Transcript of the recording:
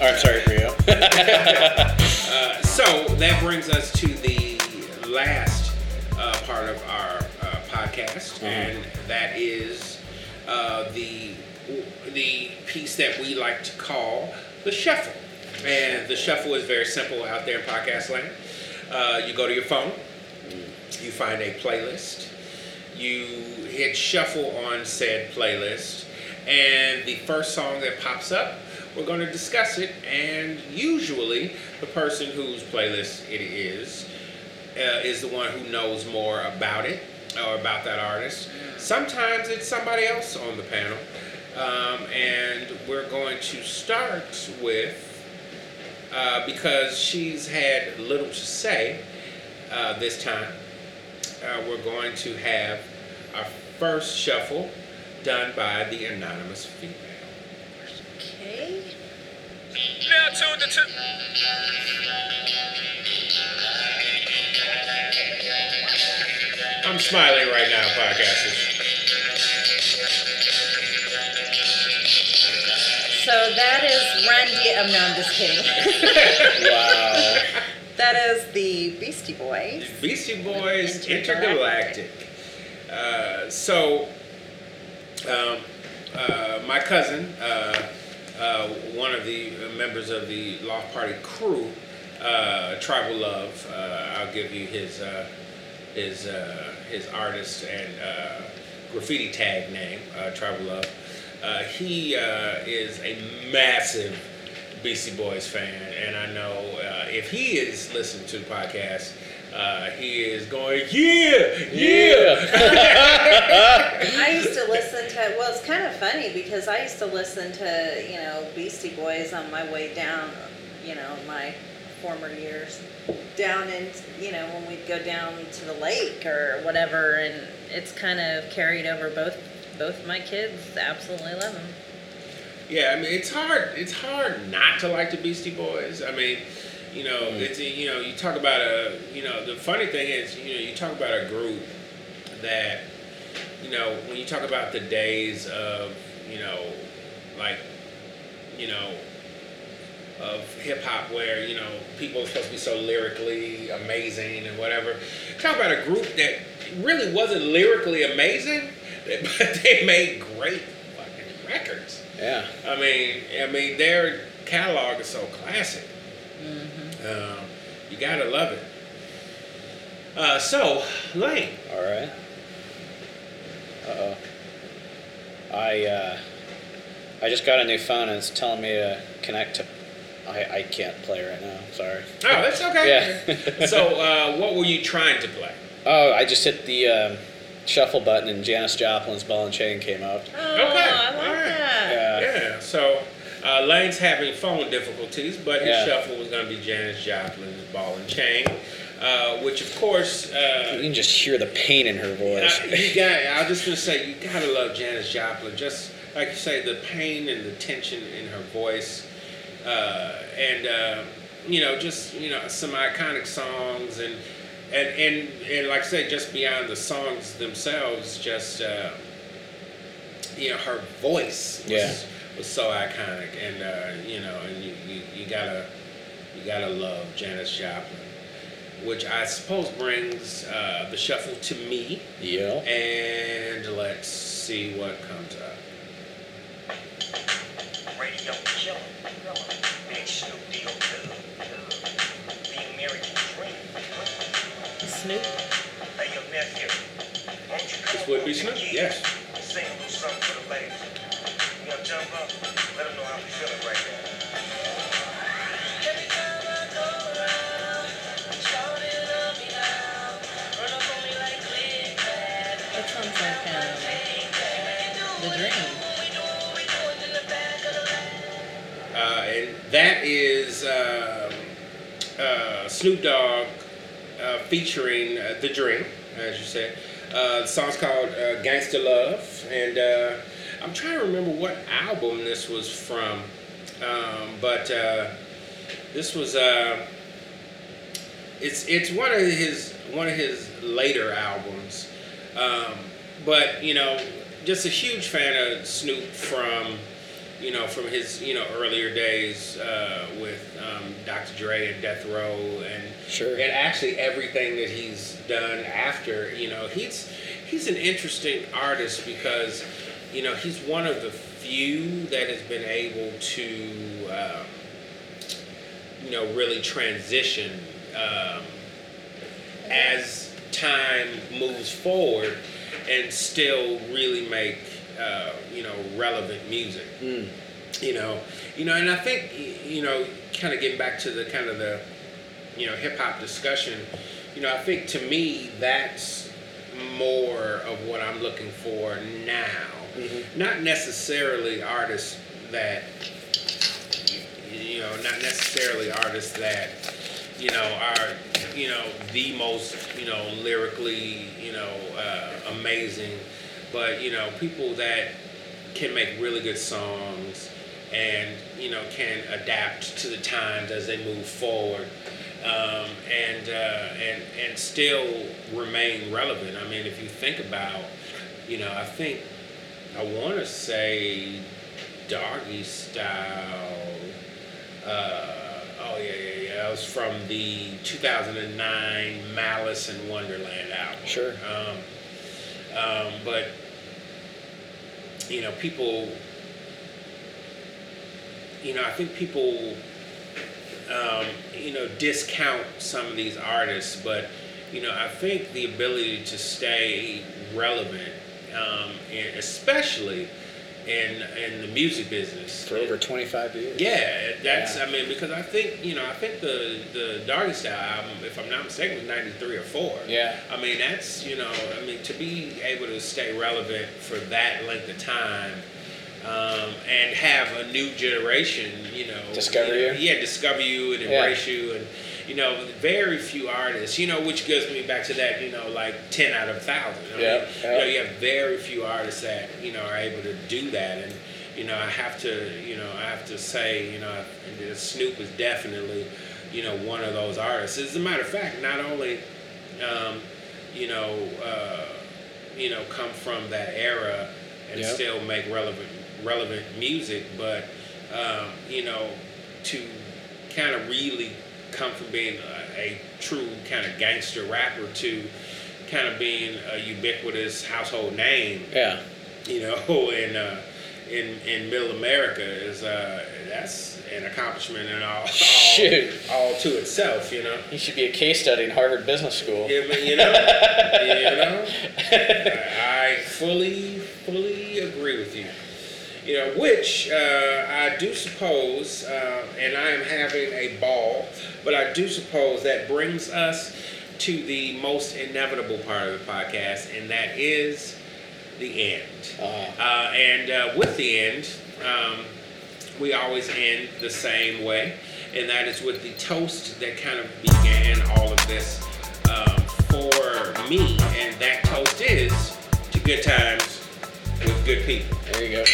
Oh, I'm sorry, Rio. Uh, so that brings us to the last uh, part of our uh, podcast, and that is uh, the the piece that we like to call the shuffle. And the shuffle is very simple out there in podcast land. Uh, you go to your phone, you find a playlist, you hit shuffle on said playlist, and the first song that pops up, we're going to discuss it. And usually, the person whose playlist it is uh, is the one who knows more about it or about that artist. Sometimes it's somebody else on the panel. Um, and we're going to start with, uh, because she's had little to say uh, this time, uh, we're going to have our first shuffle done by the anonymous female. Okay. Now tune to. I'm smiling right now, podcasters. So that is Randy. Oh, no, I'm just kidding. wow. that is the Beastie Boys. Beastie Boys Intergalactic. Intergalactic. Uh, so, um, uh, my cousin, uh, uh, one of the members of the Loft Party crew, uh, Tribal Love, uh, I'll give you his uh, his uh, his artist and graffiti tag name, Tribal Love. He is a massive Beastie Boys fan, and I know if he is listening to the podcast, uh, he is going, yeah, yeah. I used to listen to. Well, it's kind of funny because I used to listen to you know Beastie Boys on my way down. You know my former years down in you know when we'd go down to the lake or whatever, and it's kind of carried over both both my kids. Absolutely love them. Yeah, I mean it's hard. It's hard not to like the Beastie Boys. I mean, you know, mm. it's you know, you talk about a you know, the funny thing is, you know, you talk about a group that you know, when you talk about the days of, you know, like, you know, of hip hop where, you know, people are supposed to be so lyrically amazing and whatever. Talk about a group that really wasn't lyrically amazing, but they made great fucking records. Yeah. I mean, I mean, their catalog is so classic. Mm. Um, you gotta love it. Uh, so, Lane, All right. Uh oh. I uh, I just got a new phone and it's telling me to connect to. I, I can't play right now. Sorry. oh, that's okay. Yeah. so, uh, what were you trying to play? oh, I just hit the um, shuffle button and Janis Joplin's Ball and Chain came up. Oh, Okay, I like alright. that. Yeah. Yeah. So, uh, Lane's having phone difficulties, but his Yeah. shuffle was gonna be Janis Joplin's Ball and Chain, uh, which, of course. Uh, You can just hear the pain in her voice. You got. I was just gonna say you gotta love Janis Joplin. Just like you say, the pain and the tension in her voice, uh, and uh, you know, just you know, some iconic songs, and and and and like I said, just beyond the songs themselves, just uh, you know, her voice was, Yeah. Was so iconic, and uh, you know, and you, you, you gotta you gotta love Janis Joplin. Which I suppose brings uh, the shuffle to me. yeah. And let's see what comes up. Radio killer. Big Snoop deal. The American dream. Snoop. Hey, your nephew. Won't you come This would be Snoop, yes. Sing a something for the ladies. You wanna jump up? Let them know how we feeling right now. That sounds like um, the dream. Uh, and that is um uh, Snoop Dogg uh, featuring uh, The Dream, as you said. Uh, the song's called uh, Gangsta Luv, and uh, I'm trying to remember what album this was from, um, but uh, this was uh, it's it's one of his one of his later albums, um, but you know, just a huge fan of Snoop from you know, from his you know earlier days uh, with um, Dr. Dre and Death Row, and Sure. and actually everything that he's done after. You know, he's he's an interesting artist because you know he's one of the few that has been able to um, you know really transition um, as time moves forward and still really make uh, you know relevant music Mm. you know you know and i think you know kind of getting back to the kind of the you know hip hop discussion you know i think to me that's more of what i'm looking for now not necessarily artists that you know not necessarily artists that you know are you know the most you know lyrically you know uh, amazing but you know people that can make really good songs and you know can adapt to the times as they move forward um, and uh, and and still remain relevant. I mean, if you think about, you know, I think I want to say Doggystyle. Uh, oh yeah, yeah, yeah. That was from the 2009 Malice in Wonderland album. Sure. Um, um, but you know, people. You know, I think people, um, you know, discount some of these artists, but you know, I think the ability to stay relevant, um, and especially in in the music business, For over 25 years. yeah, that's. Yeah. I mean, because I think you know, I think the the Style album, if I'm not mistaken, was '93 or four. Yeah. I mean, that's you know, I mean, to be able to stay relevant for that length of time, um, and have a new generation, you know, Discover you know, yeah, discover you and Yeah. embrace you, and you know, very few artists, you know, which gives me back to that, you know, like ten out of a thousand. I mean, Yeah, You know, you have very few artists that you know are able to do that, and you know, I have to, you know, I have to say, you know, Snoop is definitely, you know, one of those artists. As a matter of fact, not only, um, you know, uh, you know, come from that era and Yep. still make relevant relevant music, but um, you know, to kind of really come from being a, a true kind of gangster rapper to kind of being a ubiquitous household name Yeah. you know, in uh, in in Middle America is uh, that's an accomplishment and all, all all to itself, you know. He should be a case study in Harvard Business School. Yeah, you know, you know, I I fully fully agree with you. You know, which uh, I do suppose, uh, and I am having a ball, but I do suppose that brings us to the most inevitable part of the podcast, and that is the end. Uh, Uh, and uh, with the end, um, we always end the same way, and that is with the toast that kind of began all of this um, for me. And that toast is to good times with good people. there you go.